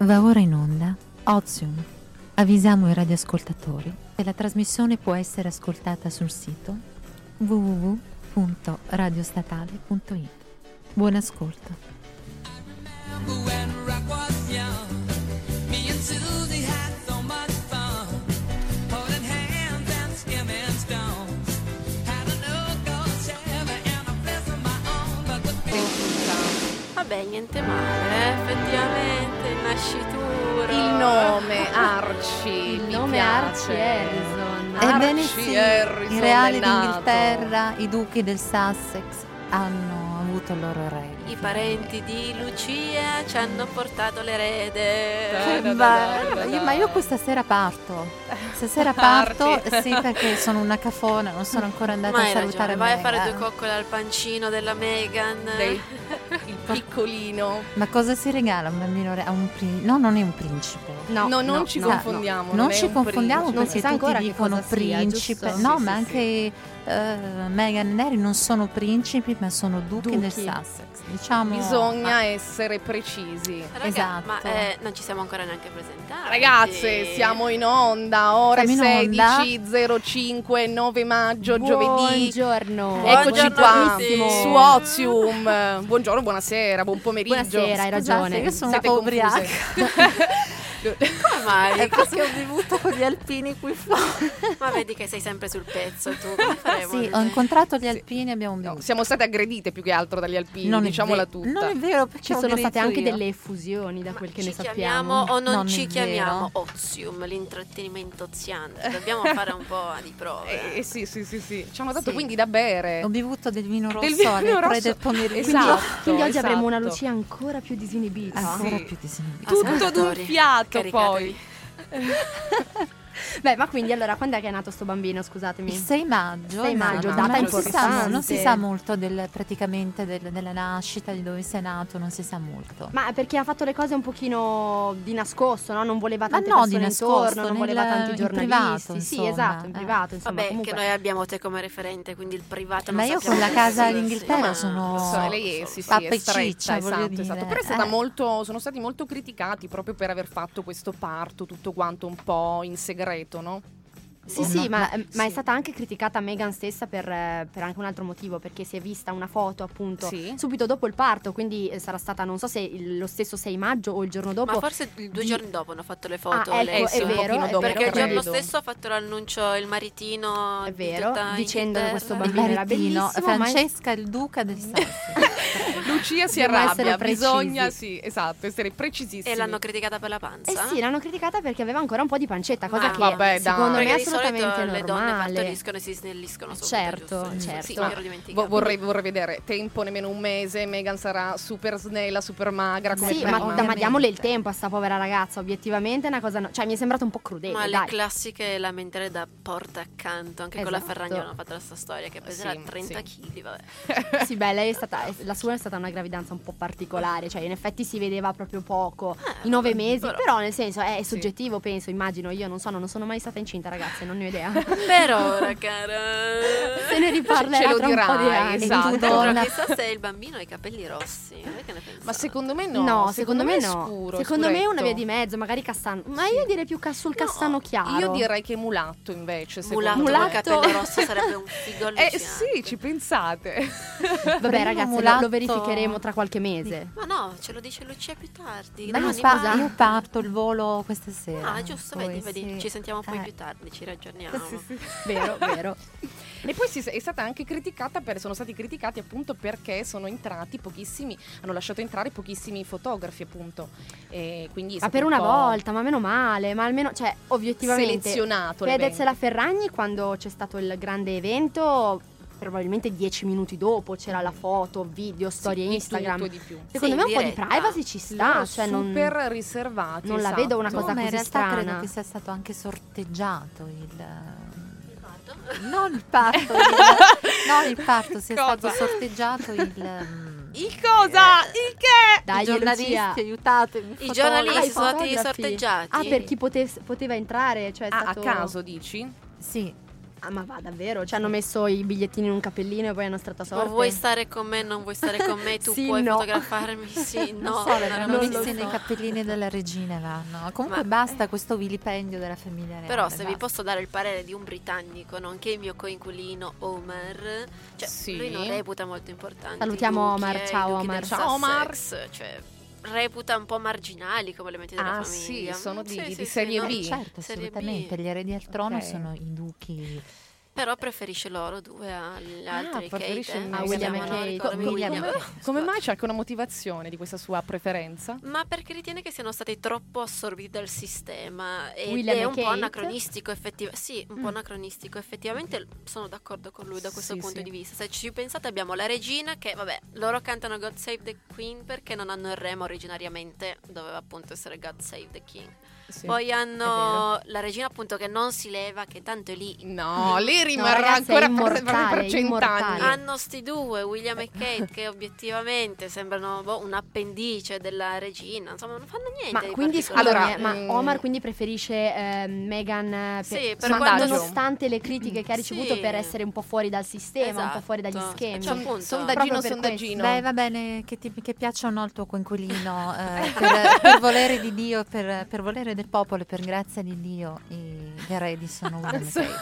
Va ora in onda Ozium. Avvisiamo i radioascoltatori che la trasmissione può essere ascoltata sul sito www.radiostatale.it. Buon ascolto. Vabbè, niente male, eh, effettivamente, nascituro. Il nome Archie. Il mi nome piace. Archie Harrison. Ebbene Archie sì, Harrison i reali d'Inghilterra, i duchi del Sussex hanno avuto il loro re. I parenti di Lucia ci hanno portato l'erede. Dai, dai, Ma, io, questa sera parto. Stasera parto, sì, perché sono una cafona, non sono ancora andata Ma a salutare ragione, vai a fare Meghan. due coccole al pancino della Megan. Dei- piccolino. Ma cosa si regala un bambino re- a un principe? No, non è un principe. No, No, non no, ci no, confondiamo. non è ci confondiamo principe. Non perché si tutti ancora che dicono sia, principe. giusto? no, Sì, ma sì, anche eh, Meghan e Harry non sono principi, ma sono duchi, Duchi. del Sussex. Diciamo Bisogna essere precisi. Raga, Esatto. Ma eh, non ci siamo ancora neanche presentati. Ragazze, siamo in onda, ore Siamo in onda. 16.05, 9 maggio, giovedì. Buongiorno. Eccoci Buongiorno qua su Ozium. Buongiorno, buonasera, buon pomeriggio. Buonasera, hai Scusate, ragione. io sono Siete un po' ubriaca. Come mai? È perché ho bevuto con gli alpini qui fuori. Ma vedi che sei sempre sul pezzo tu. Sì, ho incontrato gli alpini e abbiamo No, siamo state aggredite più che altro dagli alpini, Non diciamola ve- tutta. Non è vero, perché Ci sono state anche io. delle effusioni da quel che ci ne chiamiamo sappiamo. o non, Non ci chiamiamo vero. Ozium, l'intrattenimento oziante. Dobbiamo fare un po' di prove. Eh, eh, sì, sì, sì, sì. Ci hanno dato Sì. quindi da bere. Ho bevuto del vino rosso Del vino alle tre rosso. del pomeriggio. Esatto. Quindi oggi avremo una esatto. Lucia ancora più disinibita. Ancora Sì. più disinibita. Tutto d'un fiato caricatevi. poi. Beh, ma quindi allora quando è che è nato sto bambino, scusatemi? Il 6 maggio, 6 maggio, esatto, data non si sa, importante. non si sa molto del, praticamente del- della nascita, di dove sei nato, non si sa molto. Ma perché ha fatto le cose un pochino di nascosto, no? Non voleva Ma tante no, di persone nascosto, intorno, non voleva nel- tanti in giornalisti. privato, sì, insomma, esatto, in eh. privato, insomma, Vabbè, comunque. che noi abbiamo te come referente, quindi il privato Ma non io con la casa sia. d'Inghilterra Ma- sono- Lo so, lei è, sì, sì, è stretta, ciccia, esatto, dire. esatto. Però è stata Eh. molto, sono stati molto criticati proprio per aver fatto questo parto, tutto quanto un po' in segreto, no? Sì, Oh, sì, no, ma, ma- ma è sì. stata anche criticata Meghan stessa per, eh, per anche un altro motivo, perché si è vista una foto appunto Sì. subito dopo il parto, quindi eh, sarà stata, non so se il- lo stesso 6 maggio o il giorno dopo. Ma forse due di- giorni dopo hanno fatto le foto. Ah, ecco, sì, è vero, è dopo, Perché il vero, giorno credo. stesso ha fatto l'annuncio il maritino. È di vero, tutta dicendo che questo. Il bambino era bellissimo, ma- Francesca il duca del Sussex. Lucia si Dobbiamo arrabbia, bisogna, sì, esatto, essere precisissimi. E l'hanno criticata per la Eh panza? sì, l'hanno criticata perché aveva ancora un po' di pancetta, cosa Ma che vabbè, dai. secondo me è assolutamente le donne normale. partoriscono e si snelliscono subito, Certo, giusto? certo. Sì, ero dimenticata. Vorrei, vorrei vedere tempo nemmeno un mese Megan sarà super snella super magra come Sì, prima ma, ma diamole il tempo a sta povera ragazza, obiettivamente è una cosa, no- cioè mi è sembrato un po' crudele, Ma le dai. classiche lamentele da porta accanto, anche con la Esatto. Ferragni hanno fatto la sua storia che peserà Sì, 30 sì. kg, vabbè. Sì, beh, lei è stata, la sua è stata una gravidanza un po' particolare, cioè in effetti si vedeva proprio poco, Eh, i nove mesi, però- però, nel senso è Sì. soggettivo, penso, immagino, io non so, non sono mai stata incinta ragazze, non ne ho idea. Per ora, cara. Se ne riparlerà Ce lo tra un po' di dirai, anni. esatto. donna- chissà se il bambino ha i capelli rossi. Voi che ne pensate? ma secondo me no No, secondo, me è no. scuro, secondo me è una scuretto. via di mezzo, magari castano. Ma io direi più ca- sul No, castano chiaro. io direi che mulatto invece secondo Mulatto, me. Mulatto. capelli rossi sarebbe un figo eh sì ci pensate Vabbè, ragazzi, lo- mulatto- lo verificheremo tra qualche mese. Ma no, ce lo dice Lucia più tardi. Ma io, pa- mattina. io parto il volo questa sera. Ah, giusto, Poi vedi, vedi, sì. ci sentiamo poi Eh. più tardi, ci raggiorniamo. Vero, vero. E poi si- è stata anche criticata per, sono stati criticati appunto perché sono entrati pochissimi, hanno lasciato entrare pochissimi fotografi appunto. E Ma per un una volta, ma meno male, ma almeno, cioè, obiettivamente selezionato Fedez e la Ferragni quando c'è stato il grande evento, probabilmente dieci minuti dopo c'era la foto, video, storie Sì, di Instagram. tutto di più. Secondo Sì, me un po' di privacy ci sta, cioè non super riservati. non la esatto. vedo una No, cosa ma in così realtà strana. credo che sia stato anche sorteggiato il... Parto? Non il parto, il, no, il parto sia Cosa? stato sorteggiato il... mm, Il cosa? Il che? Dai, I giornalisti, Lucia. aiutatemi. I giornalisti Ah, sono stati sorteggiati. Ah, per chi pote- poteva entrare, cioè è Ah, a stato caso dici? Sì, Ah, ma va davvero? Ci hanno messo i bigliettini in un cappellino e poi hanno stretto a sorte. O vuoi stare con me, non vuoi stare con me, tu Sì, puoi no. fotografarmi, sì, no. so, non Hanno non visti so. nei cappellini della regina vanno. Comunque Ma- basta questo vilipendio della famiglia reale. Però se vi basta. posso dare il parere di un britannico, nonché il mio coinquilino Omar, cioè Sì. lui non reputa molto importante. Salutiamo Omar, e i ciao duchi Omar. Ciao, Omar. Cioè reputa un po' marginali come elementi della Ah, sì, famiglia. sono di- Sì, di sì, sì, serie no, B. Certo, Serie B. assolutamente. Gli eredi al trono Ok. sono i duchi. Però preferisce loro due agli altri preferisce Kate, eh, il si William e Kate. ricordami, William e e Kate. Kate. Come mai c'è anche una motivazione di questa sua preferenza? Ma perché ritiene che siano stati troppo assorbiti dal sistema ed William è e un po' Kate? anacronistico effettivamente. Sì, un po' Mm. anacronistico. Effettivamente sono d'accordo con lui da questo Sì, punto sì. di vista. Se ci pensate abbiamo la regina che, vabbè, loro cantano God Save the Queen perché non hanno il re, ma originariamente doveva appunto essere God Save the King. Sì. Poi hanno la regina appunto che non si leva, che tanto è lì. No, lì rimarrà ragazzi, ancora per, cent'anni. Hanno sti due, William e Kate, che obiettivamente sembrano boh, un appendice della regina. Insomma, non fanno niente. Ma di quindi. Allora, eh, mm, ma Omar quindi preferisce ehm, Meghan eh, Sì, per, quanto- nonostante le critiche che ha ricevuto Sì. per essere un po' fuori dal sistema, un po' fuori dagli Esatto. schemi. Cioè, appunto, Sondaggino, sondaggino. Beh, va bene, che, ti, che piaccia o no il tuo coinquilino, eh, per, per volere di Dio, per, per volere del popolo e per grazia di Dio, i- gli eredi sono William e Kate.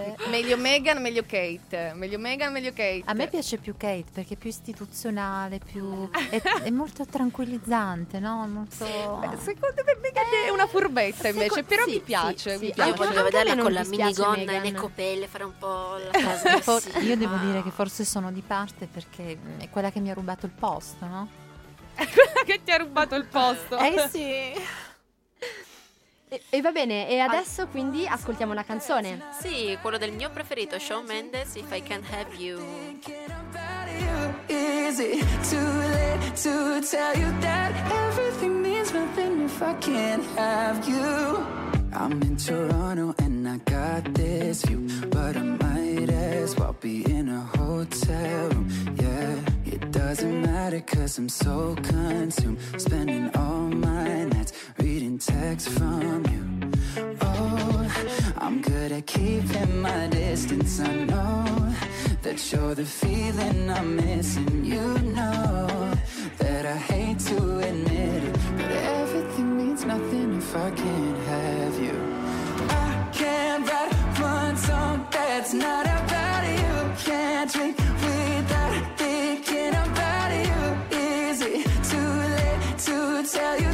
Meglio Meghan, meglio Kate. Meglio Meghan, meglio Kate. A me piace più Kate perché è più istituzionale, più, è, è molto tranquillizzante, no? Molto... Beh, secondo me Meghan è una furbetta invece, seco- però sì, mi piace. sì, mi sì. Io piace. A me vederla con la minigonna e le copelle, fare un po' la For- trasgressiva. io devo dire che forse sono di parte perché è quella che mi ha rubato il posto, no? che ti ha rubato il posto. Eh sì. E, e va bene, e adesso quindi ascoltiamo una canzone. Sì, quello del mio preferito, Shawn Mendes, If I Can Have You. Is it too late to tell you that everything means nothing if I can't have you? I'm in Toronto and I got this view, but I might as well be in a hotel room. Yeah, it doesn't matter cause I'm so consumed, spending all my nights reading texts from you. Oh, I'm good at keeping my distance. I know that you're the feeling I'm missing. You know that I hate to admit it, but everything means nothing if I can't have you. I can't write one song that's not about you. Can't drink without thinking about you. Is it too late to tell you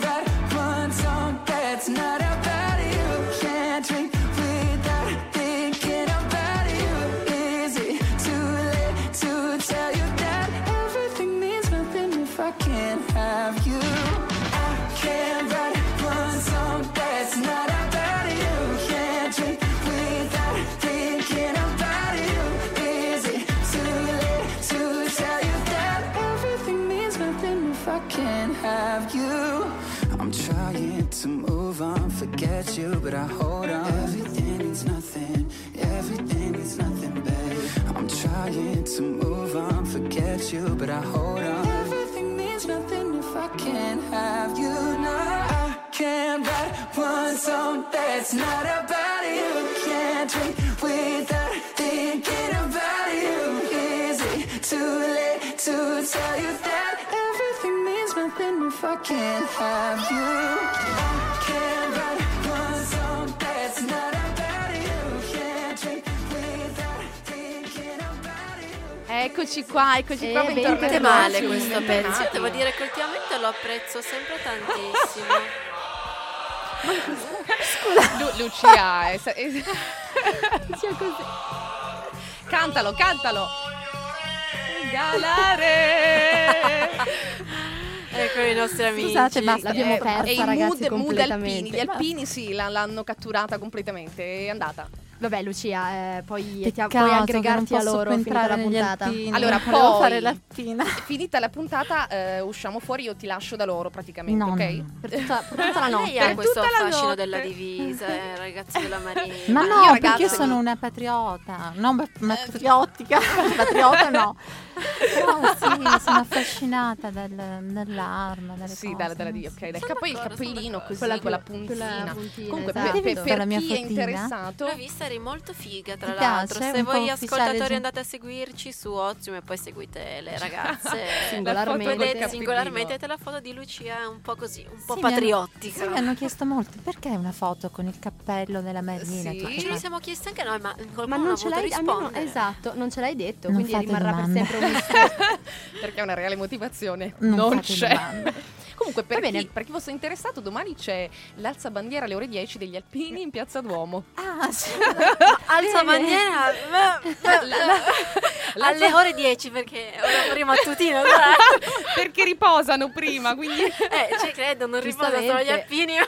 that one song that's not forget you, but I hold on. Everything means nothing if I can't have you. No, I can't write one song that's not about you. Can't drink without thinking about you. Is it too late to tell you that everything means nothing if I can't have you? I can't write Eccoci qua, eccoci Eh, qua. bentornati. male questo pezzo. Io devo dire che ultimamente lo apprezzo sempre tantissimo. Lu- Lucia, è- è- Sia così. cantalo, cantalo. Galare. Ecco i nostri amici. Scusate, ma L'abbiamo Eh, persa, e i ragazzi, mood, mood completamente. alpini. Gli alpini sì, l'hanno catturata completamente. È andata. Vabbè, Lucia, eh, poi ti- Peccato puoi aggregarti a loro finita la puntata. alpini. Allora, poi- fare l'alpina. Finita la puntata, eh, usciamo fuori. Io ti lascio da loro praticamente, No, ok? no, no. Per tutta, per tutta la notte. Per questo tutta la fascino notte. della divisa, eh, ragazzi della Marina. Ma Ma no, io, perché io ragazzi- sono una patriota, non pa- ma patriottica, patriota no. Però sì, sono affascinata dal- dall'arma, dalle Sì, cose. dalla, dalla so. ok. Dal Sono capo- il cappellino così, Quella con la più- puntina. quella puntina, Comunque, esatto. per, per- per la mia chi è interessato, L'ho vista, eri molto figa tra Ti l'altro. piace? Se voi ascoltatori giù. andate a seguirci su Ozium e poi seguite le ragazze. Singolarmente. Vedete singolarmente te la foto di Lucia è un po' così, un po' Sì, mi hanno- patriottica. Sì, mi hanno chiesto molto, perché una foto con il cappello della Marina? Sì. Ce li siamo chiesti anche noi, ma qualcuno Ma non, ce l'hai almeno, esatto, non ce l'hai detto, Non quindi rimarrà domande. per sempre un mistero. perché è una reale motivazione, Non non, c'è. domande. Comunque, per chi, per chi fosse interessato, domani c'è l'alza bandiera alle ore 10 degli Alpini in Piazza Duomo. Ah, sì. Alza bandiera alle ore 10 perché ora prima mattutino dai. Perché riposano prima, quindi eh ci credo non riposano solo gli alpini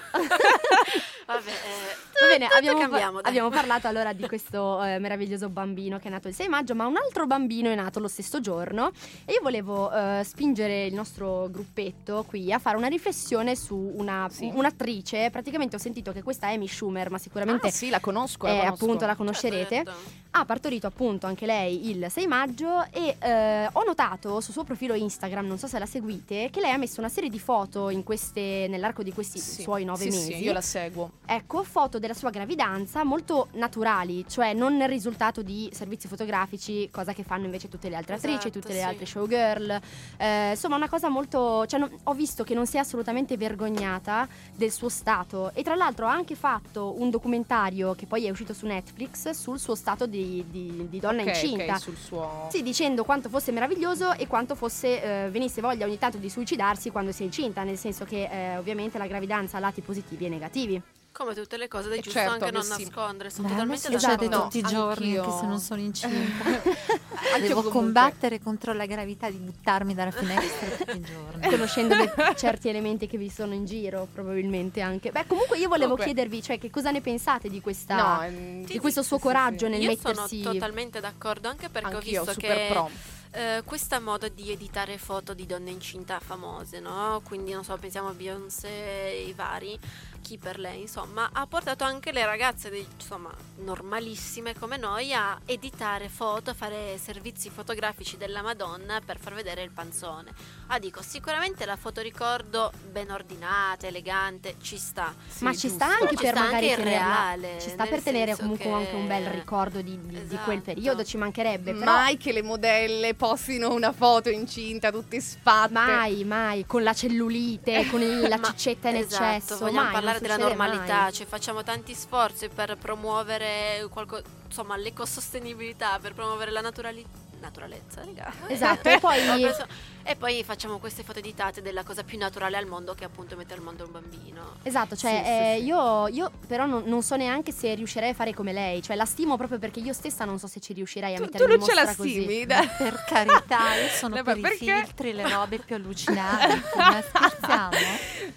vabbè eh, Va bene, tutto abbiamo, cambiamo, dai. abbiamo parlato allora di questo eh, meraviglioso bambino che è nato il 6 maggio, ma un altro bambino è nato lo stesso giorno e io volevo eh, spingere il nostro gruppetto qui a fare una riflessione su una, Sì. un'attrice. Praticamente ho sentito che questa Amy Schumer, ma sicuramente Ah, sì, la conosco, la eh, conosco. appunto la conoscerete. Certo, certo. ha partorito appunto anche lei il 6 maggio e eh, ho notato sul suo profilo Instagram, non so se la seguite, che lei ha messo una serie di foto in queste, nell'arco di questi Sì. suoi nove Sì, mesi. Sì, io la seguo. Ecco, foto della sua gravidanza molto naturali, cioè non nel risultato di servizi fotografici, cosa che fanno invece tutte le altre attrici, Esatto, tutte le altre showgirl. Eh, insomma, una cosa molto. Cioè, non- ho visto che non si è assolutamente vergognata del suo stato. E tra l'altro ha anche fatto un documentario che poi è uscito su Netflix sul suo stato di, di- di donna Ok, incinta. ok, sul suo... Sì, dicendo quanto fosse meraviglioso e quanto fosse eh, venisse voglia ogni tanto di suicidarsi quando si è incinta, nel senso che eh, ovviamente la gravidanza ha lati positivi e negativi. come tutte le cose è Eh, giusto certo, anche non sì. nascondere sono Beh, totalmente succede d'accordo No, tutti i giorni anche se non sono incinta. Devo combattere contro la gravità di buttarmi dalla finestra tutti i giorni. conoscendo certi elementi che vi sono in giro, probabilmente anche. Beh, comunque io volevo Comunque- chiedervi, cioè, che cosa ne pensate di questa No, ehm, di Sì, questo sì, suo sì, coraggio sì. nel io mettersi sono totalmente d'accordo anche perché Anch'io, ho visto super che pro. Eh, questa moda di editare foto di donne incinta famose, no? Quindi non so, pensiamo a Beyoncé e i vari, chi per lei, insomma, ha portato anche le ragazze, insomma, normalissime come noi a editare foto, a fare servizi fotografici della Madonna per far vedere il panzone. Ah, dico, sicuramente la fotoricordo ben ordinata, elegante, ci sta. Sì, Ma ci sta giusto. anche Ci per sta magari anche tenerla- reale, ci sta per tenere comunque che- anche un bel ricordo di, di- di quel Esatto. periodo, ci mancherebbe. Però Mai che le modelle postino una foto incinta, tutte sfatte. mai, mai, con la cellulite, con il- la Ma- ciccetta in esatto, eccesso. vogliamo mai, parlare della normalità, mai. cioè facciamo tanti sforzi per promuovere qualco- insomma, l'ecosostenibilità, per promuovere la naturali- naturalezza, raga. Esatto, e poi- preso- e poi facciamo queste foto editate della cosa più naturale al mondo che è appunto mettere al mondo un bambino. Esatto, cioè Sì, sì, eh, sì. Io, io però non, non so neanche se riuscirei a fare come lei, cioè la stimo proprio perché io stessa non so se ci riuscirei a Tu, mettere tu in non ce la stimi? Per carità, io sono Eh, per ma i perché? filtri, le robe più allucinanti. Ma scherziamo?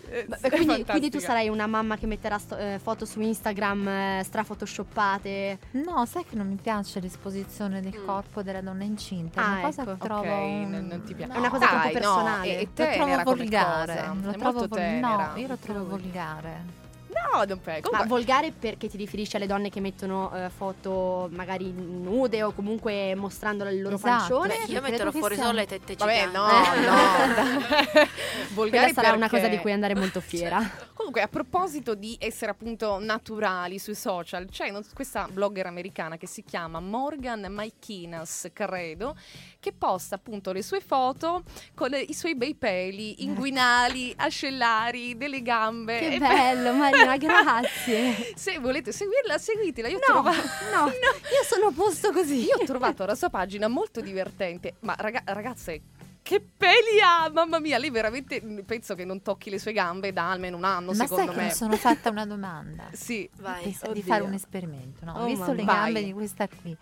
Eh, Beh, quindi, quindi tu sarai una mamma che metterà sto- eh, foto su Instagram eh, strafotoshoppate. No, sai che non mi piace l'esposizione del Mm. corpo della donna incinta. È Ah, una cosa ecco. che trovo. Ok, un- non- non ti piace. È una cosa Dai, troppo no, personale. è- è Lo trovo tenera volgare. Lo trovo vol- tenera. No, io lo trovo volgare. No, non pe- Ma comunque- volgare perché ti riferisci alle donne che mettono eh, foto magari nude o comunque mostrando il loro Esatto. pancione? Beh, io metterò fuori sia- solo le tette Vabbè, no, no. Quella Volgari sarà una perché- cosa di cui andare molto fiera. Comunque Comunque, a proposito di essere appunto naturali sui social, c'è no- questa blogger americana che si chiama Morgan Maikinas, credo, che posta appunto le sue foto con le- i suoi bei peli inguinali, ascellari, delle gambe. Che bello, Marina, grazie. Se volete seguirla, seguitela. Io No, trovato- no, io sono a posto così. Io ho trovato la sua pagina molto divertente, ma raga- ragazze, che peli ha! Mamma mia, lei veramente mm, penso che non tocchi le sue gambe da almeno un anno, Ma secondo me. mi sono fatta una domanda? Sì. Vai. Penso di fare un esperimento, no? Ho Oh, visto mamma. le Vai. gambe di questa qui.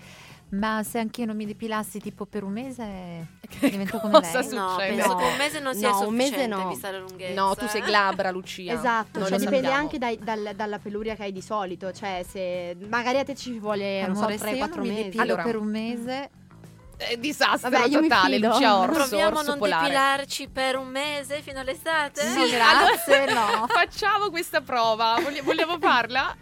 Ma se anche io non mi depilassi tipo per un mese Che divento come cosa lei? succede? No, penso No. che un mese non sia No, un mese sufficiente no. vista la lunghezza. No, tu sei glabra, Lucia. Esatto, cioè dipende sappiamo. anche dai- dal- dalla peluria che hai di solito, cioè se magari a te ci vuole, non so, Amore, 3-4 non mi mesi. depilo Allora- per un mese, Eh, disastro Vabbè, io mi totale, fido. Lucia Orso, Proviamo a orso non polare. depilarci per un mese fino all'estate? Sì, Sì, grazie, allora- no. Facciamo questa prova. Vogli- vogliamo farla?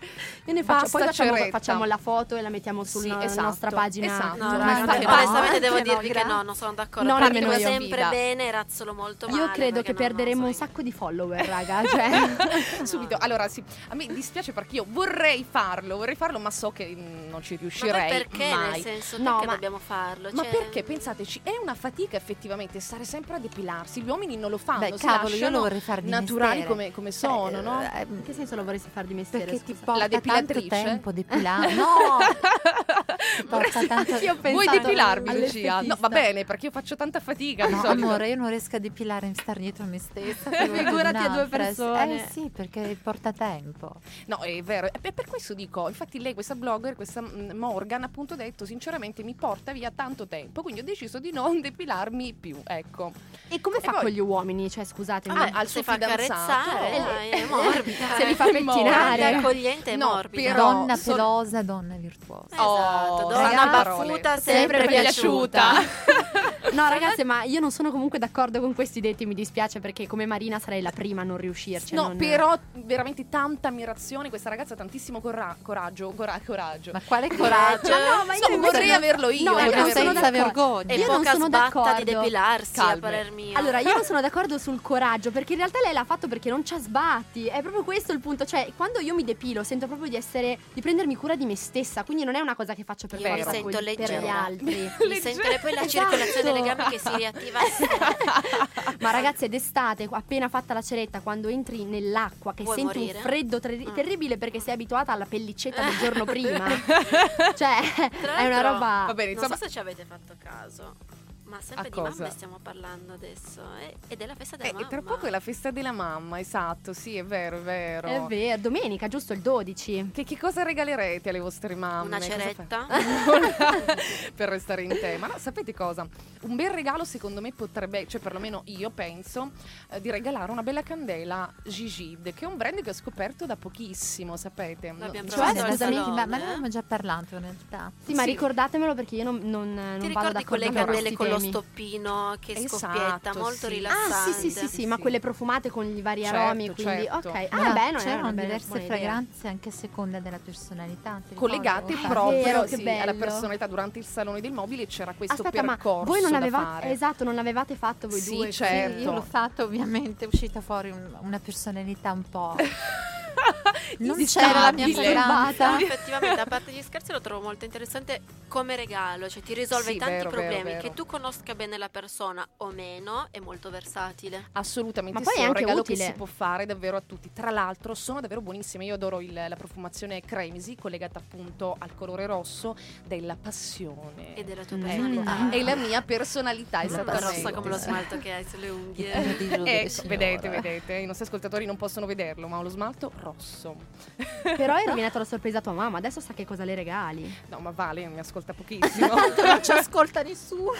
Io ne faccio, Basta poi facciamo, facciamo la foto e la mettiamo Sì, sulla esatto, nostra pagina. esatto. No, Ma onestamente, no, onestamente eh, devo no, dirvi che no, non sono d'accordo. No, io. sempre Vida. bene e razzolo molto male. Io credo perché che perderemo un sacco di follower, raga. Cioè, Subito. Allora, sì, a me dispiace perché io vorrei farlo, vorrei farlo, ma so che mm, non ci Ma riuscirei perché mai. nel senso No, perché ma- dobbiamo farlo? Ma perché pensateci, è una fatica effettivamente stare sempre a depilarsi. Gli uomini non lo fanno, beh, si cavolo, io lo vorrei fare di naturali come, come sono, no? Eh, in che senso lo vorresti fare di mestiere? Perché ti scusa? porta La tanto depilatrice? tempo depilare. No, ti porta tanto Io Vuoi depilarmi, Lucia? No, va bene, perché io faccio tanta fatica No, amore, io non riesco a depilare e stare dietro a me stessa. figurati a due persone. Eh sì, perché porta tempo. No, è vero. E per questo dico, infatti lei, questa blogger, questa mm, Morgan, appunto ha detto, sinceramente mi porta via tanto tempo, quindi ho deciso di non depilarmi più, ecco. E come E fa poi- con gli uomini? Cioè, scusatemi. Ah, eh, al se suo fa fidanzato. accarezzare, Eh, è morbida. se li fa È pettinare. accogliente e No, morbida. però- donna sono- pelosa, donna virtuosa. Esatto, Oh, donna ragazzi, baffuta, sempre, sempre piaciuta. No, ragazze, ma io non sono comunque d'accordo con questi detti. Mi dispiace perché, come Marina, sarei la prima a non riuscirci. No, non- però veramente tanta ammirazione, questa ragazza ha tantissimo corra- coraggio, cora- coraggio. Ma quale Coraggio. Ma no, ma io Insomma, invece vorrei averlo io, No, non sono senza d'accordo. vergogna. E Io non poca sono sbatta di d'accordo. depilarsi, a Calme. parer mio. Allora, io non sono d'accordo sul coraggio, perché in realtà lei l'ha fatto perché non c'ha sbatti. È proprio questo il punto. Cioè, quando io mi depilo, sento proprio di essere. di prendermi cura di me stessa. Quindi non è una cosa che faccio per Io mi forza sento con- per gli leggera. altri. Mi sento poi la Esatto. circolazione delle gambe che si riattiva. Ma ragazze, d'estate, appena fatta la ceretta, quando entri nell'acqua, che Vuoi senti morire? un freddo ter- Mm. terribile perché sei abituata alla pellicetta del giorno prima. cioè, Tra è una roba. Va bene, Non insomma, so se ci avete fatto caso, ma sempre A di cosa? mamme stiamo parlando adesso. eh, ed è la festa della eh, mamma. tra poco è la festa della mamma, esatto, sì, è vero, è vero. È vero, domenica, giusto il 12. Che, che cosa regalerete alle vostre mamme? Una ceretta? fa- per restare in tema. No, sapete cosa? Un bel regalo secondo me potrebbe, cioè perlomeno io penso, eh, di regalare una bella candela Gigid, che è un brand che ho scoperto da pochissimo, sapete? L'abbiamo Cioè, provato al scusami, salone, ma, ma eh? ne abbiamo già parlato in realtà. Sì, ma Sì. ricordatemelo perché io non, non, non Ti vado ricordi d'accordo quelle candele con lo stoppino che Esatto, scoppietta, molto sì. rilassante? Ah, sì, sì, sì, sì, ma Sì. quelle profumate con i vari Certo, aromi, quindi certo. ok. Ma Ah, beh, non c'erano bella- diverse buona idea. fragranze anche a seconda della personalità. collegate? Ah, proprio vero, sì, alla personalità durante il salone del mobile c'era questo Aspetta, ma percorso voi non avevate fare. esatto, non l'avevate fatto voi Sì, due? certo. Io l'ho fatto, ovviamente è uscita fuori un- una personalità un po'. non c'era la mia. No, effettivamente, a parte gli scherzi, lo trovo molto interessante come regalo, cioè ti risolve Sì, tanti vero, vero, problemi. vero. Che tu conosca bene la persona o meno, è molto versatile. Assolutamente Ma poi sì, è è un anche regalo utile. che si può fare davvero a tutti. Tra l'altro sono davvero buonissime. Io adoro il- la profumazione Cremisi, collegata appunto al colore rosso della passione. E della tua Mm. personalità. Ah. È la mia personalità, Tutta esattamente. rossa come lo smalto che hai sulle unghie. Eh, Ecco, vedete, vedete, i nostri ascoltatori non possono vederlo, ma ho lo smalto rosso. Però hai rovinato la sorpresa a tua mamma, adesso sa che cosa le regali. No, ma Vale mi ascolta pochissimo. Tanto non ci ascolta nessuno.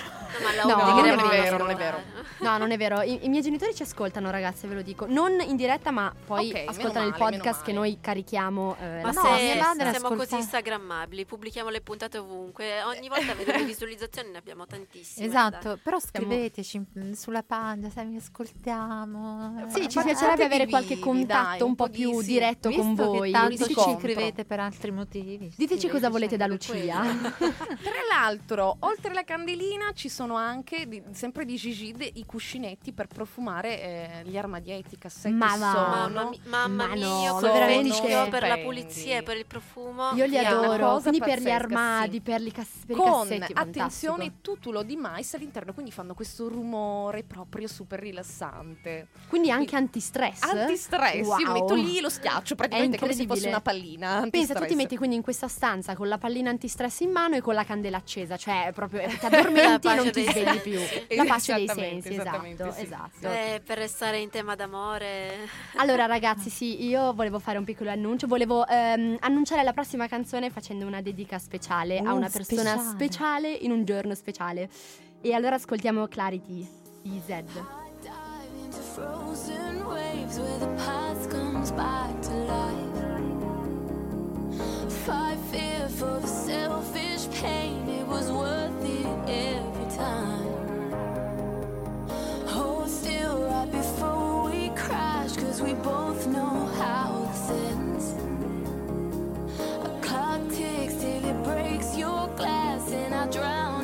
No, No, obbligheremo non è vero, non è ascoltare. No, non è vero. I, i miei genitori ci ascoltano, ragazze, ve lo dico. Non in diretta, ma poi Ok, meno ascoltano il male, meno podcast che noi carichiamo. eh, Ma la no, se mia madre siamo ascolta- così instagrammabili, pubblichiamo le puntate ovunque, ogni volta vedere le visualizzazioni ne abbiamo tantissime. Esatto, però Siamo- scriveteci mm, sulla pagina, sai, mi ascoltiamo. Sì, Eh, ci piacerebbe avere qualche contatto dai, un un po' più sì, diretto con Visto voi. Che tanto ci scrivete per altri motivi. Diteci cosa volete da Lucia. Tra l'altro, oltre alla candelina, ci sono anche, di- sempre di Gigi, de- i cuscinetti per profumare eh, gli armadietti, i cassetti Ma va. sono. Mamma, mi- mamma Ma mia, no, io veramente- io per la pulizia e per il profumo. Io li adoro, quindi per gli armadi, sì. per, li cas- per i con cassetti. attenzione fantastico. tutulo di mais all'interno, quindi fanno questo rumore proprio super rilassante. Quindi anche antistress. Antistress, io Wow. metto lì lo schiaccio praticamente come se fosse incredibile. una pallina. Pensa, tu ti metti quindi in questa stanza con la pallina antistress in mano e con la candela accesa, cioè proprio ti addormenti e non ti svegli più. La pace dei sensi, esatto, sì. esatto. Eh, per restare in tema d'amore. Allora ragazzi, sì, io volevo fare un piccolo annuncio, volevo ehm, annunciare la prossima canzone facendo una dedica speciale a Oh, una persona speciale. speciale in un giorno speciale. E allora ascoltiamo Clarity di Zed. Dive into frozen waves where the past comes back to life. Fight fear for the selfish pain, it was worth it every time. Hold still right before we crash, cause we both know how this ends. A clock ticks till it breaks your glass, and I drown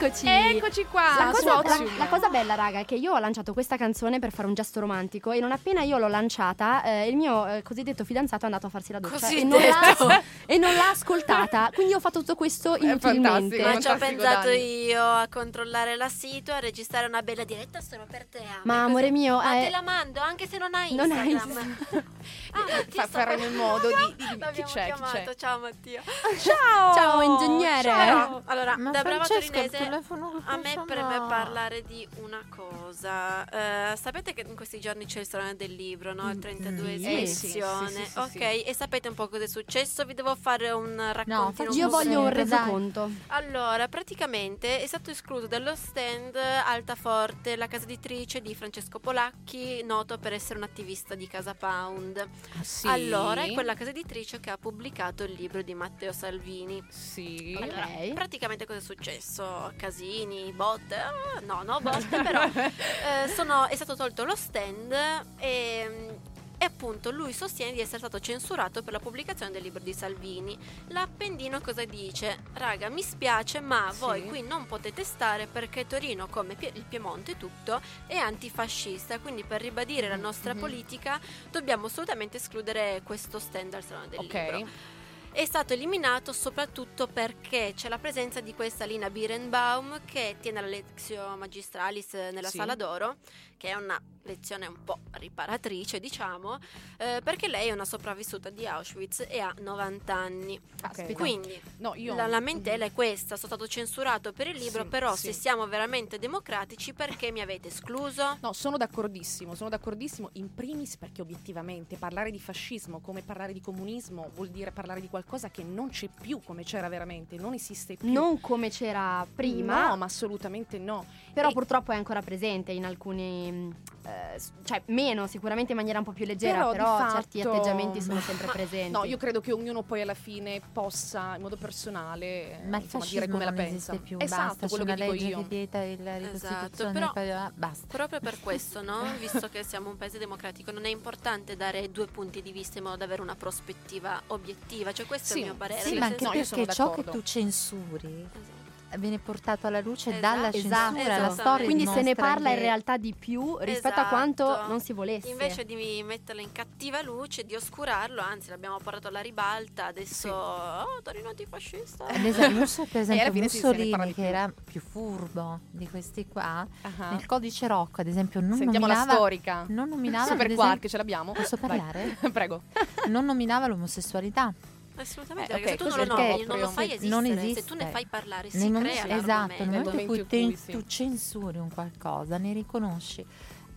E rieccoci! Eccoci qua. La cosa, la- la cosa bella, raga, è che io ho lanciato questa canzone per fare un gesto romantico e non appena io l'ho lanciata, eh, il mio eh, cosiddetto fidanzato è andato a farsi la doccia e non, e non l'ha ascoltata. Quindi ho fatto tutto questo inutilmente. Ma ci ho pensato Dani. io a controllare la situa, a registrare una bella diretta solo per te. Ame, Ma così. amore mio, Ma eh, te la mando anche se non hai non hai Instagram. Ah, Fa- faremo in modo di- di- di- chi c'è, chi chiamato. c'è? Ciao Mattia. Ciao. Ciao, ingegnere. Ciao. Allora, Ma da brava Francesco Inese, telefono A me preme parlare di una cosa. Eh, sapete che in questi giorni c'è il Salone del Libro, no? Il 32 Sì. Eh, sì, edizione. sì, sì, sì, ok, e sapete un po' cosa è successo? Vi devo fare un raccontino. facci Io voglio un resoconto. Allora, praticamente è stato escluso dallo stand Altaforte, la casa editrice di Francesco Polacchi, noto per essere un attivista di Casa Pound. Ah, sì. Allora, è quella casa editrice che ha pubblicato il libro di Matteo Salvini. Sì. Allora, Ok. praticamente cosa è successo? Casini, botte? Ah, No, no, botte, però eh, sono- è stato tolto lo stand e, e appunto lui sostiene di essere stato censurato per la pubblicazione del libro di Salvini. L'appendino cosa dice? Raga, mi spiace, ma Sì. voi qui non potete stare perché Torino, come Pie- il Piemonte tutto, è antifascista. Quindi per ribadire la nostra Mhm. politica dobbiamo assolutamente escludere questo stand dal Salone del Ok. Libro è stato eliminato soprattutto perché c'è la presenza di questa Lina Birenbaum che tiene la lezione magistralis nella Sì. sala d'oro, che è una lezione un po' riparatrice, diciamo, eh, perché lei è una sopravvissuta di Auschwitz e ha 90 anni. Ok. Quindi No, io la lamentela è questa, sono stato censurato per il libro, Sì, però sì. se siamo veramente democratici perché mi avete escluso? No, sono d'accordissimo, sono d'accordissimo in primis perché obiettivamente parlare di fascismo come parlare di comunismo vuol dire parlare di qualcosa che non c'è più come c'era veramente, non esiste più. Non come c'era prima, No, ma assolutamente no. però E- purtroppo è ancora presente in alcuni, eh, cioè meno sicuramente in maniera un po' più leggera, Però però, di certi fatto- atteggiamenti sono sempre presenti. No, io credo che ognuno poi alla fine possa in modo personale Ma il insomma, dire come la non pensa. esiste più, esatto, basta, quello che dico io. che vieta il- ricostituzione, però- poi, basta. Proprio per questo, no? Visto che siamo un paese democratico, non è importante dare due punti di vista in modo da avere una prospettiva obiettiva. Cioè, questo Sì, è il mio parere. Sì, nel ma anche senso- no, perché ciò che tu censuri Esatto. Viene portato alla luce Esatto. dalla Esatto. censura, la Esattamente. storia Quindi se ne parla in che- realtà di più rispetto a quanto Esatto. non si volesse. Invece di metterla in cattiva luce, di oscurarlo, anzi l'abbiamo portato alla ribalta, adesso Sì. oh, Torino antifascista. Ad esempio, Musso- per esempio Mussolini, che più. era più furbo di questi qua, Ah. nel codice Rocco, ad esempio, non Sentiamo la nominava, storica. non nominava Super esempio- quark, ce l'abbiamo? Posso parlare? Prego. non nominava l'omosessualità. Assolutamente, Eh, perché ok, se tu non lo nomini, non lo fai esistere. non Se esiste. tu ne fai parlare, si momento- crea esatto, nel momento in cui, te- sì. tu censuri un qualcosa, ne riconosci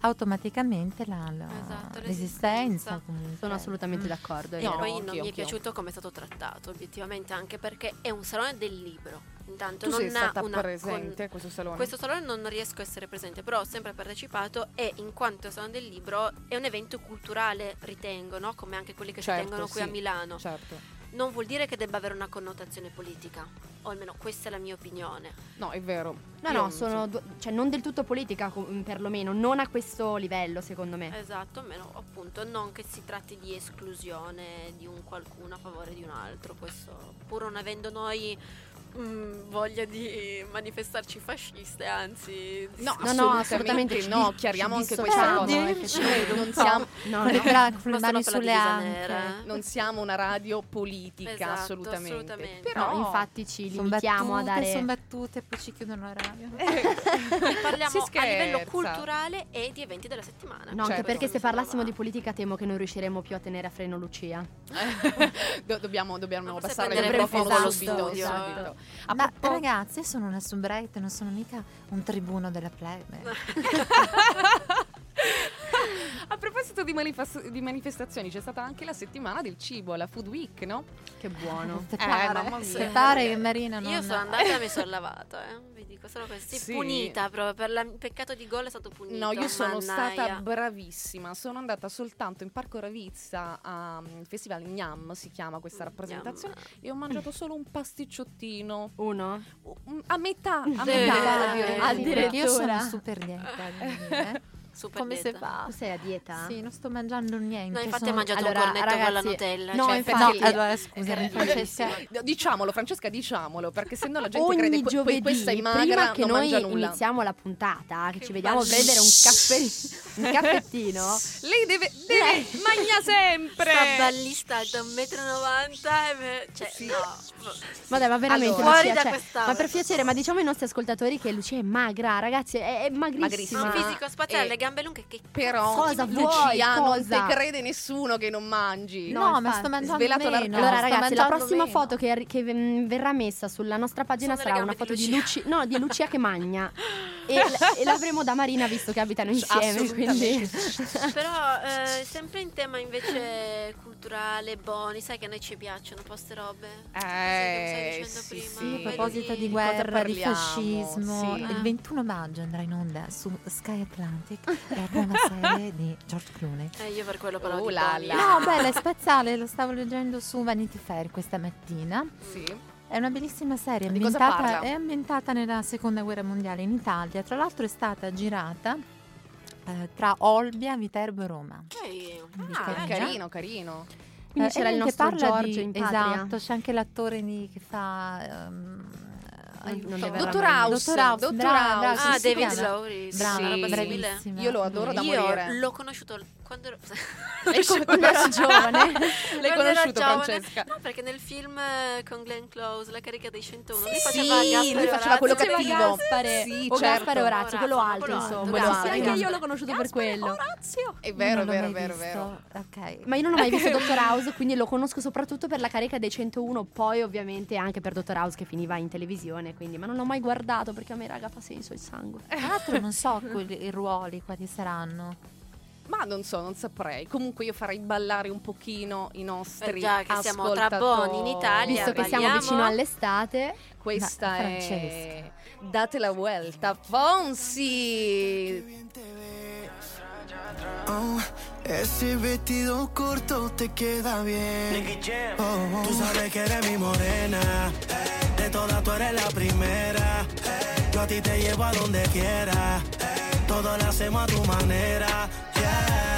automaticamente la, la- Esatto, l'esistenza. l'esistenza. Sono assolutamente Mm. d'accordo. E No, poi non anch'io, mi è piaciuto come è stato trattato, obiettivamente, anche perché è un salone del libro. Intanto Tu non sei ha stata una presente con- a questo salone? Questo salone non riesco a essere presente, però ho sempre partecipato e in quanto salone del libro è un evento culturale, ritengo, no? come anche quelli che Certo, si tengono qui sì. a Milano. Certo. Non vuol dire che debba avere una connotazione politica, o almeno questa è la mia opinione. No, è vero. No, Io- no, sono due- cioè non del tutto politica com- perlomeno, non a questo livello secondo me. Esatto, almeno appunto non che si tratti di esclusione di un qualcuno a favore di un altro, questo pur non avendo noi mm, voglia di manifestarci fasciste, anzi No, No, no, assolutamente, no, chiariamo anche questa cosa. non siamo, No, Con le, no. la sulle anche. non siamo una radio politica, Esatto, assolutamente. assolutamente. Però No, infatti ci limitiamo a battute, dare sono battute, poi ci chiudono la radio. Parliamo a livello culturale e di eventi della settimana. No, anche Certo. perché se parlassimo di politica temo che non riusciremo più a tenere a freno Lucia. Do- dobbiamo dobbiamo passare il microfono fuoco subito. allo studio. subito. A Ma propos- ragazzi, sono una soubrette, non sono mica un tribuno della plebe. A proposito di, manifest- di manifestazioni, c'è stata anche la settimana del cibo, la Food Week, no? Che buono. Se Eh, pare, se pare che Marina non... Io sono andata e mi sono lavata, eh. Vi dico solo questo. Sì, Sì. punita proprio per il peccato di gol è stato punito. No, io sono mannaia. stata bravissima. Sono andata soltanto in Parco Ravizza al Festival Gnam, si chiama questa rappresentazione, e ho mangiato solo un pasticciottino. Uno? Un- A metà, a Sì. metà. Eh, Addirittura. Perché io sono super dieta, devo dire. Super Come dieta. si fa? Tu sei a dieta? Sì, non sto mangiando niente. No, infatti sono- mangiato Allora, un cornetto con la ragazzi, Nutella. no, cioè, infatti- No, allora scusami Eh, Francesca. Diciamolo, Francesca, diciamolo, perché sennò la gente Ogni crede que- giovedì, questa è magra, prima che non noi iniziamo la puntata, che, Che ci vediamo a bello. prendere un, caffè- un caffettino, Lei deve, deve magna sempre. Sta ballista alta 1,90 m e cioè, Sì. no. Ma dai, ma veramente Allora, fuori Lucia, da cioè. Ma per piacere, ma diciamo ai nostri ascoltatori che Lucia è magra, ragazzi, è, è magrissima. Magrissima. Un fisico spaziale gambe lunghe che Però Cosa vuoi? Lucia, non Cosa? te crede nessuno che non mangi. No, ma infatti. sto mangiando Svelato la- meno. Allora ragazzi, la prossima meno. foto che, che, mm, verrà messa sulla nostra pagina Sono sarà una foto di di, Lucia. Luci- no, di Lucia che magna e, l- e l'avremo da Marina visto che abitano insieme, quindi Però eh, sempre in tema invece culturale, boni, sai che a noi ci piacciono poste robe? Eh, mi sì, sì. a proposito di guerra, di fascismo, Sì. il 21 maggio andrà in onda su Sky Atlantic la nuova serie di George Clooney. Eh, io per quello parlo Oh di boni. là. No, bella, è spaziale, lo stavo leggendo su Vanity Fair questa mattina. Sì. È una bellissima serie, ambientata, è ambientata nella seconda guerra mondiale in Italia. Tra l'altro è stata girata eh, tra Olbia, Viterbo e Roma. Ok. Quindi Ah, carino, carino. Quindi Eh, c'era il nostro Giorgio di- in patria. Esatto, c'è anche l'attore di- che fa... aiuto. Non Dottor. House. Dottor House, Dottor brava, brava, House. Ah, David? Lowry. Brava, Sì. bravissima. Io lo adoro da Io morire. l'ho conosciuto quando ero... L'hai Quando ero giovane. L'hai Quando conosciuto, giovane. Francesca? No, perché nel film eh, con Glenn Close, La carica dei 101, lui Sì, faceva Gaspare lui faceva quello Orazio. Cattivo. Gaspare, Sì, o certo. Gaspare Orazio, quello Orazio, alto insomma. alto, quello Sì, alto. anche io l'ho conosciuto per quello. È vero, vero, vero, vero. Ok. Ma io non ho mai visto Dottor House, quindi lo conosco soprattutto per la carica dei 101, poi ovviamente anche per Dottor House che finiva in televisione, quindi ma non l'ho mai guardato perché a me raga fa senso il sangue. Tra l'altro non so quelli- i ruoli quali saranno. Ma non so, non saprei. Comunque io farei ballare un pochino i nostri Eh già, che siamo tra ascoltatori. buoni in Italia, Visto che siamo vicino all'estate, Questa Ma, è Date la vuelta, Fonsi. Oh, ese vestido corto te queda bien. Oh, oh. Tú sabes que eres mi morena. De todas tú eres la primera. Yo a ti te llevo a donde quiera. Todo lo hacemos a tu manera. yeah.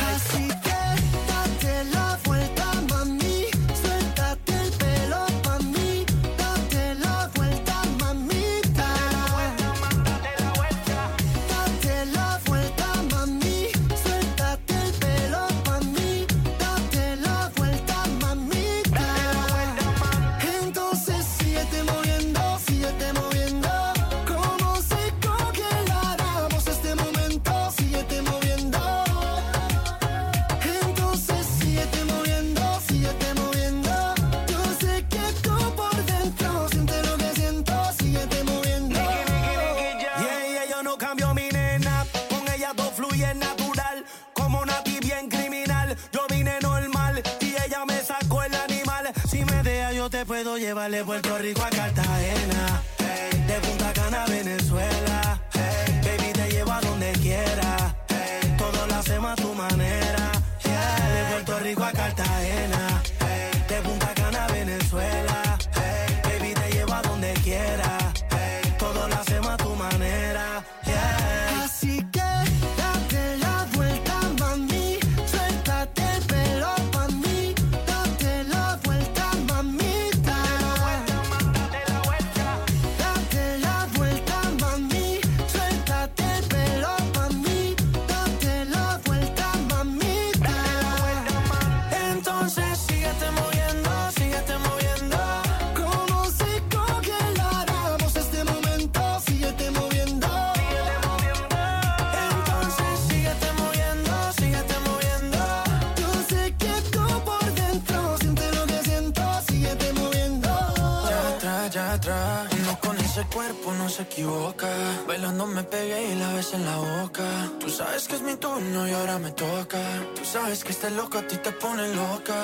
Ese cuerpo no se equivoca. Bailando me pegué y la ves en la boca. Tú sabes que es mi turno y ahora me toca. Tú sabes que este loco a ti te pone loca.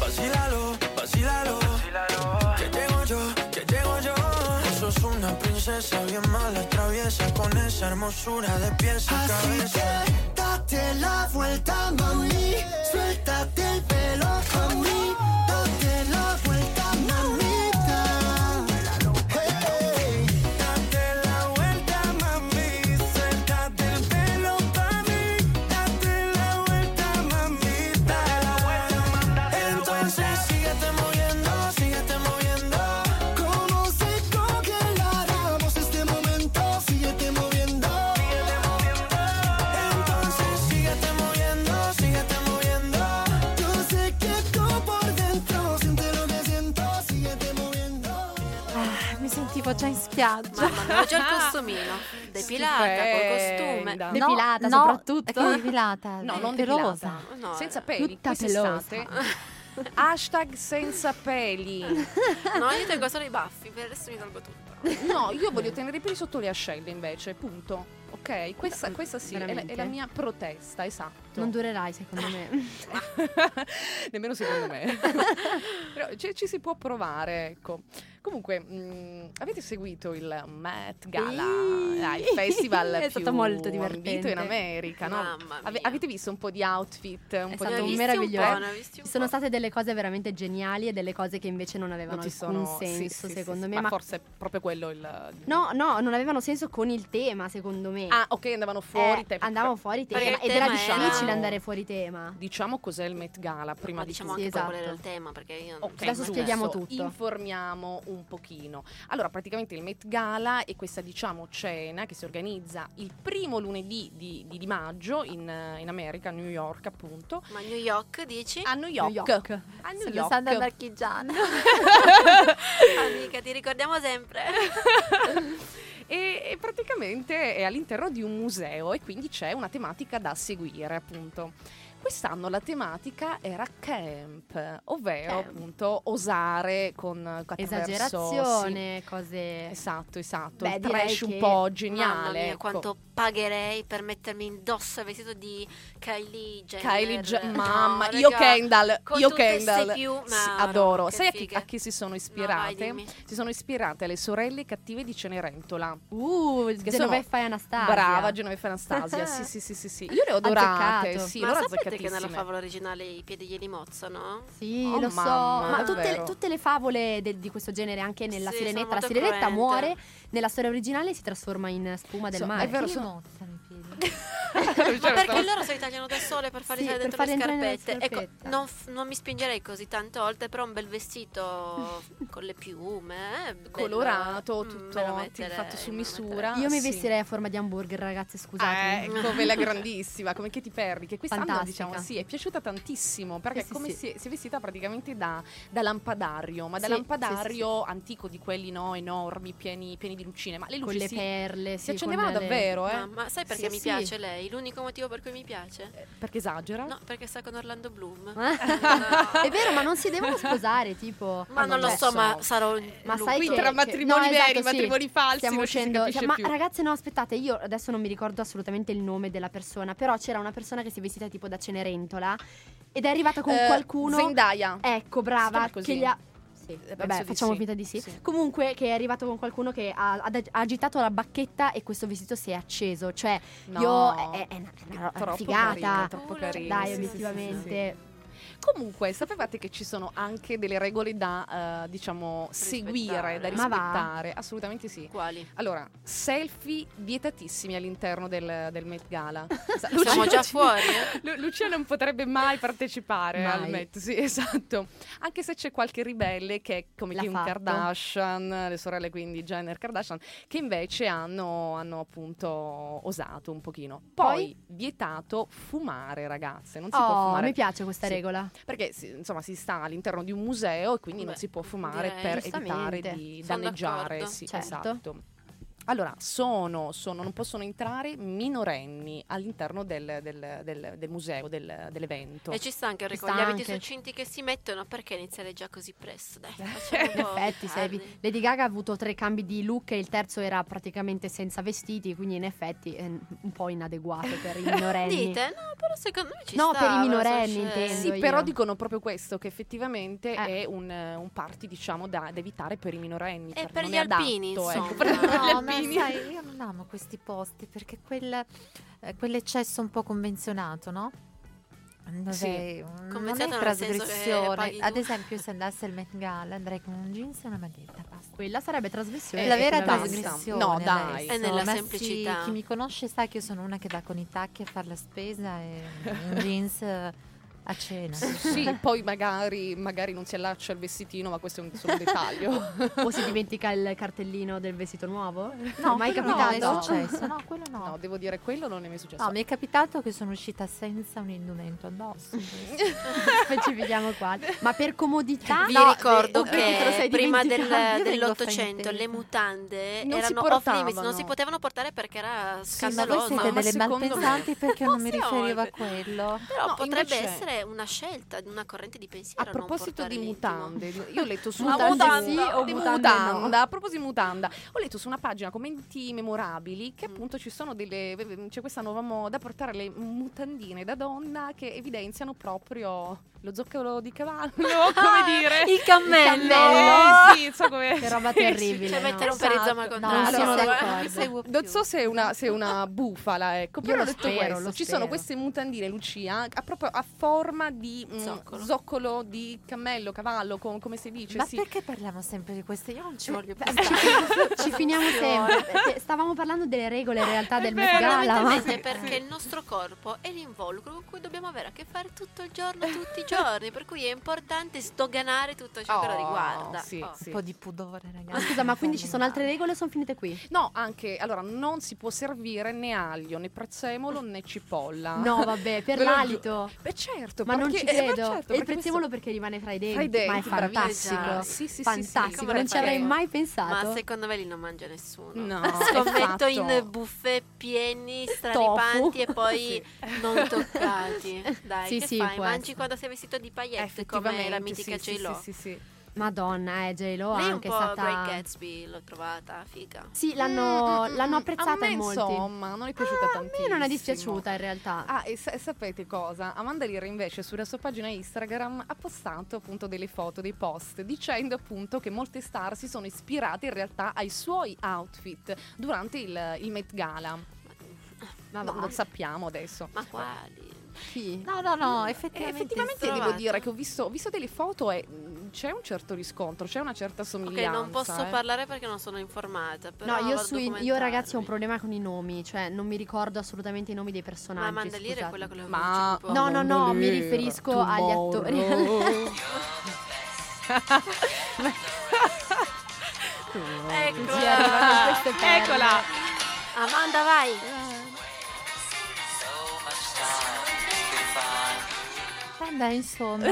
Vacílalo, vacílalo. Que llego yo, que llego yo. Sos una princesa bien mala, traviesa. Con esa hermosura de pies a Así cabeza. que date la vuelta, mami. Suéltate el pelo pa' già in spiaggia. Mamma mia, ho già il costumino. Depilata, col costume. No, Depilata no, soprattutto. è che depilata. No, non pelosa. depilata. No, senza peli. Tutta Quest'estate. Hashtag senza peli. No, io tengo solo i baffi, per adesso mi tolgo tutto. No, io voglio tenere i peli sotto le ascelle invece, punto. Ok, questa, questa sì, è la, è la mia protesta, esatto. Non durerai, secondo me. Nemmeno secondo me. Però ci, ci si può provare, ecco. Comunque, mh, avete seguito il Met Gala, Sì. Ah, il festival È più stato molto divertente. in America, no? Mamma Ave- mia. avete visto un po' di outfit, un È po' stato di... meraviglioso. Un po', sono po'. state delle cose veramente geniali e delle cose che invece non avevano Non sono, sì, senso, sì, secondo sì, me. Ma, Ma forse è proprio quello il... no, no, non avevano senso con il tema, secondo me. Ah, ok, andavano fuori. Eh, te- andavamo fuori tema ed era tema difficile era- andare fuori tema. Diciamo cos'è il Met Gala prima Ma di diciamo tutto. anche Sì, poi qual era il esatto. tema, perché io non Ok, Adesso spieghiamo tutto. Informiamo un pochino. Allora, praticamente il Met Gala è questa, diciamo, cena che si organizza il primo lunedì di, di- di maggio in, in America, a New York, appunto. Ma New York dici? A New York. New York. A New Se lo York. sa da marchigiana. Amica, ti ricordiamo sempre. E praticamente è all'interno di un museo e quindi c'è una tematica da seguire, appunto. Quest'anno la tematica era camp, ovvero Camp. appunto osare con Esagerazione, sì. cose. Esatto, esatto. Beh, il trash un po' geniale. Mia, ecco. quanto pagherei per mettermi indosso il vestito di Kylie Jenner. Kylie No, mamma, io raga, Kendall, io tutte ste Kendall. più- Sì, no, no, adoro. che Sai a chi, a chi si sono No, vai, ispirate? dimmi. si sono ispirate alle sorelle cattive di Cenerentola. Uh, Che Genoveffa e Anastasia. Brava Genoveffa e Anastasia. sì, sì, sì, sì, sì. Io le ho adorate. Azzeccato. Sì, Ma loro sapete che nella favola originale i piedi glieli mozzano? Sì, Oh, lo so. mamma, Ma tutte, le- tutte le favole de- di questo genere, anche nella Sì, Sirenetta, la Sirenetta cruente. muore, nella storia originale si trasforma in spuma del So- mare. è vero, sono- mozzano i piedi? Ma perché loro si tagliano da sole per farli Sì, entrare dentro le entrare nelle scarpette. Ecco, non, f- non mi spingerei così tante volte, però un bel vestito con le piume, eh, bello. Colorato, Mm, tutto me lo ti- metterei, fatto su misura. Io mi Sì. vestirei a forma di hamburger, ragazze, scusate. Eh, come la grandissima, come Katy Perry, che quest'anno Fantastica. diciamo sì, è piaciuta tantissimo perché Sì, sì, come sì. Si, è, si è vestita praticamente da, da lampadario, ma da Sì, lampadario antico di quelli no, enormi, pieni, pieni di lucine, ma le Con luci le si, perle, si sì, accendevano con le- davvero, eh? Ma, ma sai perché Sì, mi sì. Piace lei? L'unico motivo per cui mi piace? Perché esagera? No, perché sta con Orlando Bloom. È vero, ma non si devono sposare, tipo. Ma non lo lo so, so. ma sarò Ma lui. sai Qui che, tra che- matrimoni no, veri, esatto, sì. matrimoni falsi, Stiamo uscendo. capisce ma più. ragazze, no, aspettate, io adesso non mi ricordo assolutamente il nome della persona, però c'era una persona che si è vestita tipo da Cenerentola ed è arrivata con Eh, qualcuno. Zendaya. Ecco, brava, che gli ha. Sì, penso vabbè, di facciamo sì. finta di sì. Sì. Comunque, che è arrivato con qualcuno che ha, ha- agitato la bacchetta e questo vestito si è acceso. Cioè, No. io. È, è una, è una Troppo figata. carina, troppo carina. Dai, sì, sì, sì, obiettivamente. Comunque, sapevate che ci sono anche delle regole da, eh, diciamo, seguire, da rispettare? Assolutamente sì. Quali? Allora, selfie vietatissimi all'interno del, del Met Gala. Siamo già Lucia- fuori? eh? Lu- Lucia non potrebbe mai partecipare Mai. al Met, sì, esatto. Anche se c'è qualche ribelle che è come L'ha Kim fatto. Kardashian, le sorelle quindi Jenner Kardashian, che invece hanno, hanno appunto osato un pochino. Poi, vietato fumare, ragazze, non si può Oh, fumare. mi piace questa Sì. regola. Perché si- insomma si sta all'interno di un museo e quindi non Beh, si può fumare direi. per evitare di Sono danneggiare. d'accordo. Sì, Certo. esatto. Allora, sono, sono- non possono entrare minorenni all'interno del, del- del- del museo, del- dell'evento. E ci sta anche Ci ricordo. Gli succinti che si mettono, perché iniziare già così presto? Dai, un In effetti, sei-. Lady Gaga ha avuto tre cambi di look e il terzo era praticamente senza vestiti, quindi in effetti è un po' inadeguato per i minorenni. Dite? No, però secondo me ci No, sta. per i minorenni, scelta. intendo. Sì, però io. dicono proprio questo, che effettivamente Eh. è un, un party, diciamo, da, da evitare per i minorenni. E perché per non gli è adatto, alpini, ecco, insomma. per, per gli No, ma sai, io non amo questi posti perché quel, eh, quell'eccesso un po' convenzionato, no? Dove Sì. non è nel senso che trasgressione. Ad esempio, se andassi al Met Gala andrei con un jeans e una maglietta. Basta. Quella sarebbe trasgressione. Eh, la vera basta. trasgressione. No, dai. adesso. È nella Ma sì, semplicità. chi mi conosce sa che io sono una che va con i tacchi a fare la spesa e un jeans eh, a cena. Sì, poi magari, magari non si allaccia il vestitino, ma questo è un solo dettaglio. O si dimentica il cartellino del vestito nuovo? No, mai capitato? No, è successo. No, quello no. No, devo dire, quello non è mai successo. No, mi è capitato che sono uscita senza un indumento addosso. Specifichiamo qua. Ma per comodità Vi No, ricordo eh, che sei prima del- dell'Ottocento le mutande Non si erano off limits, non si potevano portare perché era Ma voi scandaloso. siete ma delle me- malpensanti perché non mi riferivo a quello. Però No, potrebbe invece- una scelta, una corrente di pensiero. A non proposito di l'intimo. mutande, io ho letto su Mutande mutanda, sì o di mutande no? mutanda. A proposito di mutanda, ho letto su una pagina commenti memorabili Mm. che appunto ci sono delle c'è questa nuova moda portare le mutandine da donna che evidenziano proprio lo zoccolo di cavallo, come dire. Il cammello. Eh, sì, so come Che roba terribile. Cioè no? mettere un perizoma Esatto. con No, non allora, sono seguo Non più. so se è una, se è una bufala, ecco, Io però lo detto spero, questo, ci spero. sono queste mutandine, Lucia, a, proprio a forma di mm, Zoccolo. zoccolo di cammello, cavallo, com- come si dice, Ma sì. perché parliamo sempre di queste? Io non ci voglio più Beh, stare. Ci finiamo sempre. Stavamo parlando delle regole in realtà È del Met Gala. ma- perché il nostro corpo è l'involucro con cui dobbiamo avere a che fare tutto il giorno, tutti i giorni, per cui è importante sdoganare tutto ciò che lo Oh, riguarda. sì, Oh. sì. Un po' di pudore, ragazzi. Ma scusa, ma quindi ci sono altre regole o sono finite qui? No, anche, allora, non si può servire né aglio, né prezzemolo, né cipolla. No, vabbè, per l'alito. Beh, certo, Ma non perché- ci eh, ma credo. certo, e il prezzemolo questo- perché rimane fra i denti. Fra i ma è denti, bravissima. fantastico. Sì, sì, sì, sì, fantastico, come non ci avrei mai Ma pensato. secondo me lì non mangia nessuno. No, Scommetto in fatto. buffet pieni, straripanti Tofu. e poi non toccati. Dai, Sì, che sì, fai? Mangi essere. quando sei vestito di paillette Effettivamente, come la mitica sì, sì, J-Lo. Sì, sì, sì. Madonna, eh, J-Lo Lei è un anche po' è stata... Great Gatsby, l'ho trovata, figa. Sì, l'hanno, Mm, l'hanno mm, apprezzata a me, in molti. Insomma, non è piaciuta Ah, tantissimo. A me non è dispiaciuta in realtà. Ah, e, sa- e sapete cosa? Amanda Lear invece sulla sua pagina Instagram ha postato appunto delle foto, dei post, dicendo appunto che molte star si sono ispirate in realtà ai suoi outfit durante il, il Met Gala. Ma No, va. lo sappiamo adesso. Ma quali? Sì. No, no, no, effettivamente. effettivamente devo dire che ho visto, ho visto delle foto e c'è un certo riscontro, c'è una certa Ok, somiglianza. non posso eh. parlare perché non sono informata. Però No, io, sui- io ragazzi ho un problema con i nomi, cioè non mi ricordo assolutamente i nomi dei personaggi. Ma Mandaliere è quella con le Ma-. No, no, no, mi riferisco agli attori. Eccola. Eccola! Amanda, vai. Vabbè, insomma.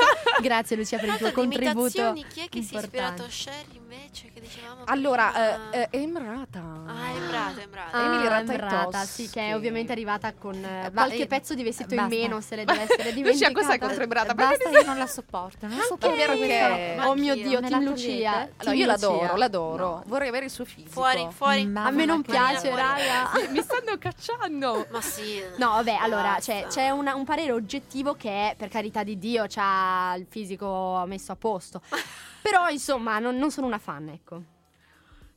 Grazie Lucia per il tuo contributo. chi è che si è importante. ispirato a Cher invece che dicevamo Allora, prima? eh, eh, Emrata. Ah, Emrata, Emrata. Ah, Emily Ratajkowski. Emrata, sì, che è ovviamente arrivata con eh, Eh, qualche ba- pezzo di vestito in basta. meno, se le deve essere Lucia, dimenticata. cos'è contro Emrata? Perché Basta, io non la sopporto. Non sopporto perché? questa- Oh mio Anch'io. Dio, Me Team la Lucia. togliete? Allora, Team io Lucia. l'adoro, l'adoro. No. Vorrei avere il suo fisico. Fuori, fuori. Ma A me non piace, raga. Mi stanno cacciando. Ma sì. No, vabbè, allora c'è, c'è una- un parere oggettivo che è, per carità di Dio, c'ha il fisico messo a posto. Però, insomma, non, non sono una fan, ecco.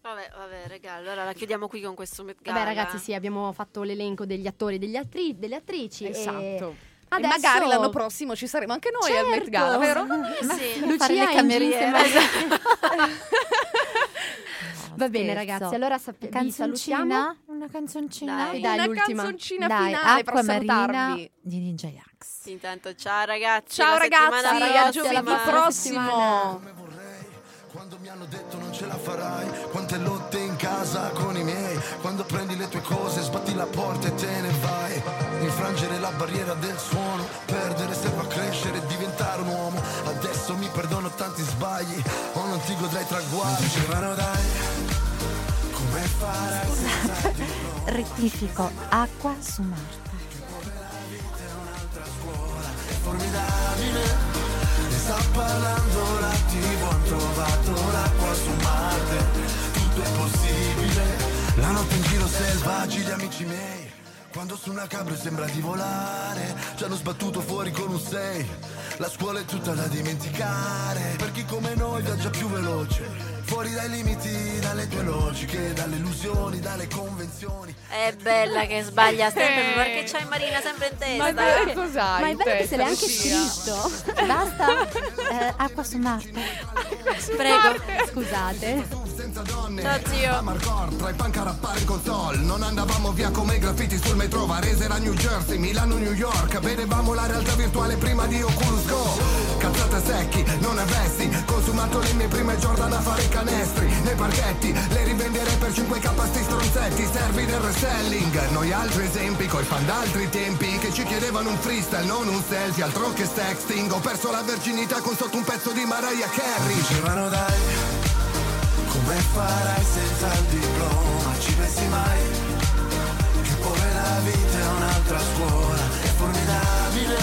Vabbè, vabbè, raga, allora la chiudiamo qui con questo Met Gala. Vabbè, ragazzi, sì, abbiamo fatto l'elenco degli attori e degli attri- delle attrici. Esatto. E E adesso- magari l'anno prossimo ci saremo anche noi al Met Certo. Gala, vero? Ma Ma sì. Lucia le cameriere. maglia. Va bene, Scherzo. ragazzi, allora salutiamo. Canzoncina? Una canzoncina? Dai. Dai, Una l'ultima. canzoncina Dai, finale per Acqua Marina salutarvi. di Ninja Jax. Intanto, ciao ragazzi. Ciao ragazzi, a giovedì prossimo. Quando mi hanno detto non ce la farai quante lotte in casa con i miei. Quando prendi le tue cose sbatti la porta e te ne vai. Infrangere la barriera del suono perdere serve a crescere e diventare un uomo. Adesso mi perdono tanti sbagli o non ti godrai traguardi. Dicevano dai come farai loro Rettifico, acqua su Marta. formidabile ne sta parlando la tv han trovato l'acqua su Marte. Tutto è possibile. La notte in giro selvaggi gli amici miei. Quando su una cabra sembra di volare ci hanno sbattuto fuori con un 6 la scuola è tutta da dimenticare per chi come noi viaggia più veloce fuori dai limiti, dalle tue logiche, dalle illusioni, dalle convenzioni. È bella che sbaglia sempre Eh. perché c'hai Marina sempre in testa. Ma che cos'hai? Ma è bello che se l'hai anche scritto. Basta? Eh, acqua su Marte. Prego. Scusate. Senza donne, Ciao, zio. a Marcor, tra i punk a rappare in console. Non andavamo via come i graffiti sul metro, Varese era New Jersey, Milano, New York. Vedevamo la realtà virtuale prima di Oculus Go. Cazzate secchi, non avessi consumato le mie prime Jordan a fare i canestri. Nei parchetti, le rivenderei per 5k sti stronzetti, servi del reselling. Noi altri esempi, coi fan d'altri tempi, che ci chiedevano un freestyle, non un selfie, altro che sexting. Ho perso la verginità con sotto un pezzo di Mariah Carey. Dicevano dai, come farai senza il diploma? Ci pensi mai? Che poi la vita è un'altra scuola, è formidabile.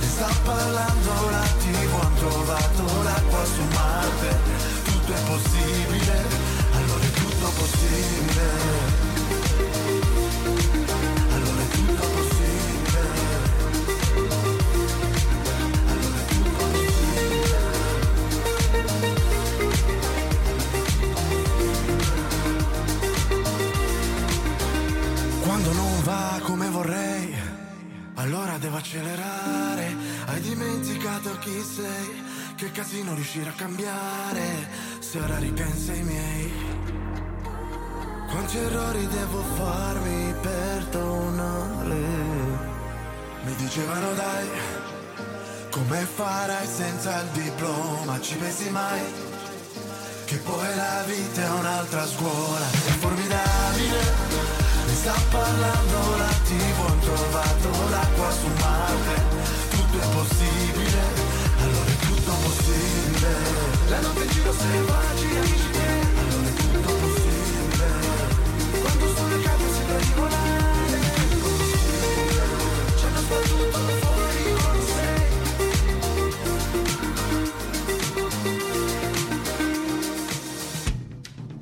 Ne sta parlando la TV, han trovato l'acqua su Marte. Tutto è possibile, allora è tutto possibile. Allora devo accelerare. Hai dimenticato chi sei, che casino riuscire a cambiare. Se ora ripensi ai miei, quanti errori devo farmi per tornare? Mi dicevano dai, come farai senza il diploma? Ci pensi mai? Che poi la vita è un'altra scuola, è formidabile. Ne sta parlando la TV, han trovato l'acqua su Marte. Tutto è possibile, allora è tutto possibile. La notte in giro selvaggi,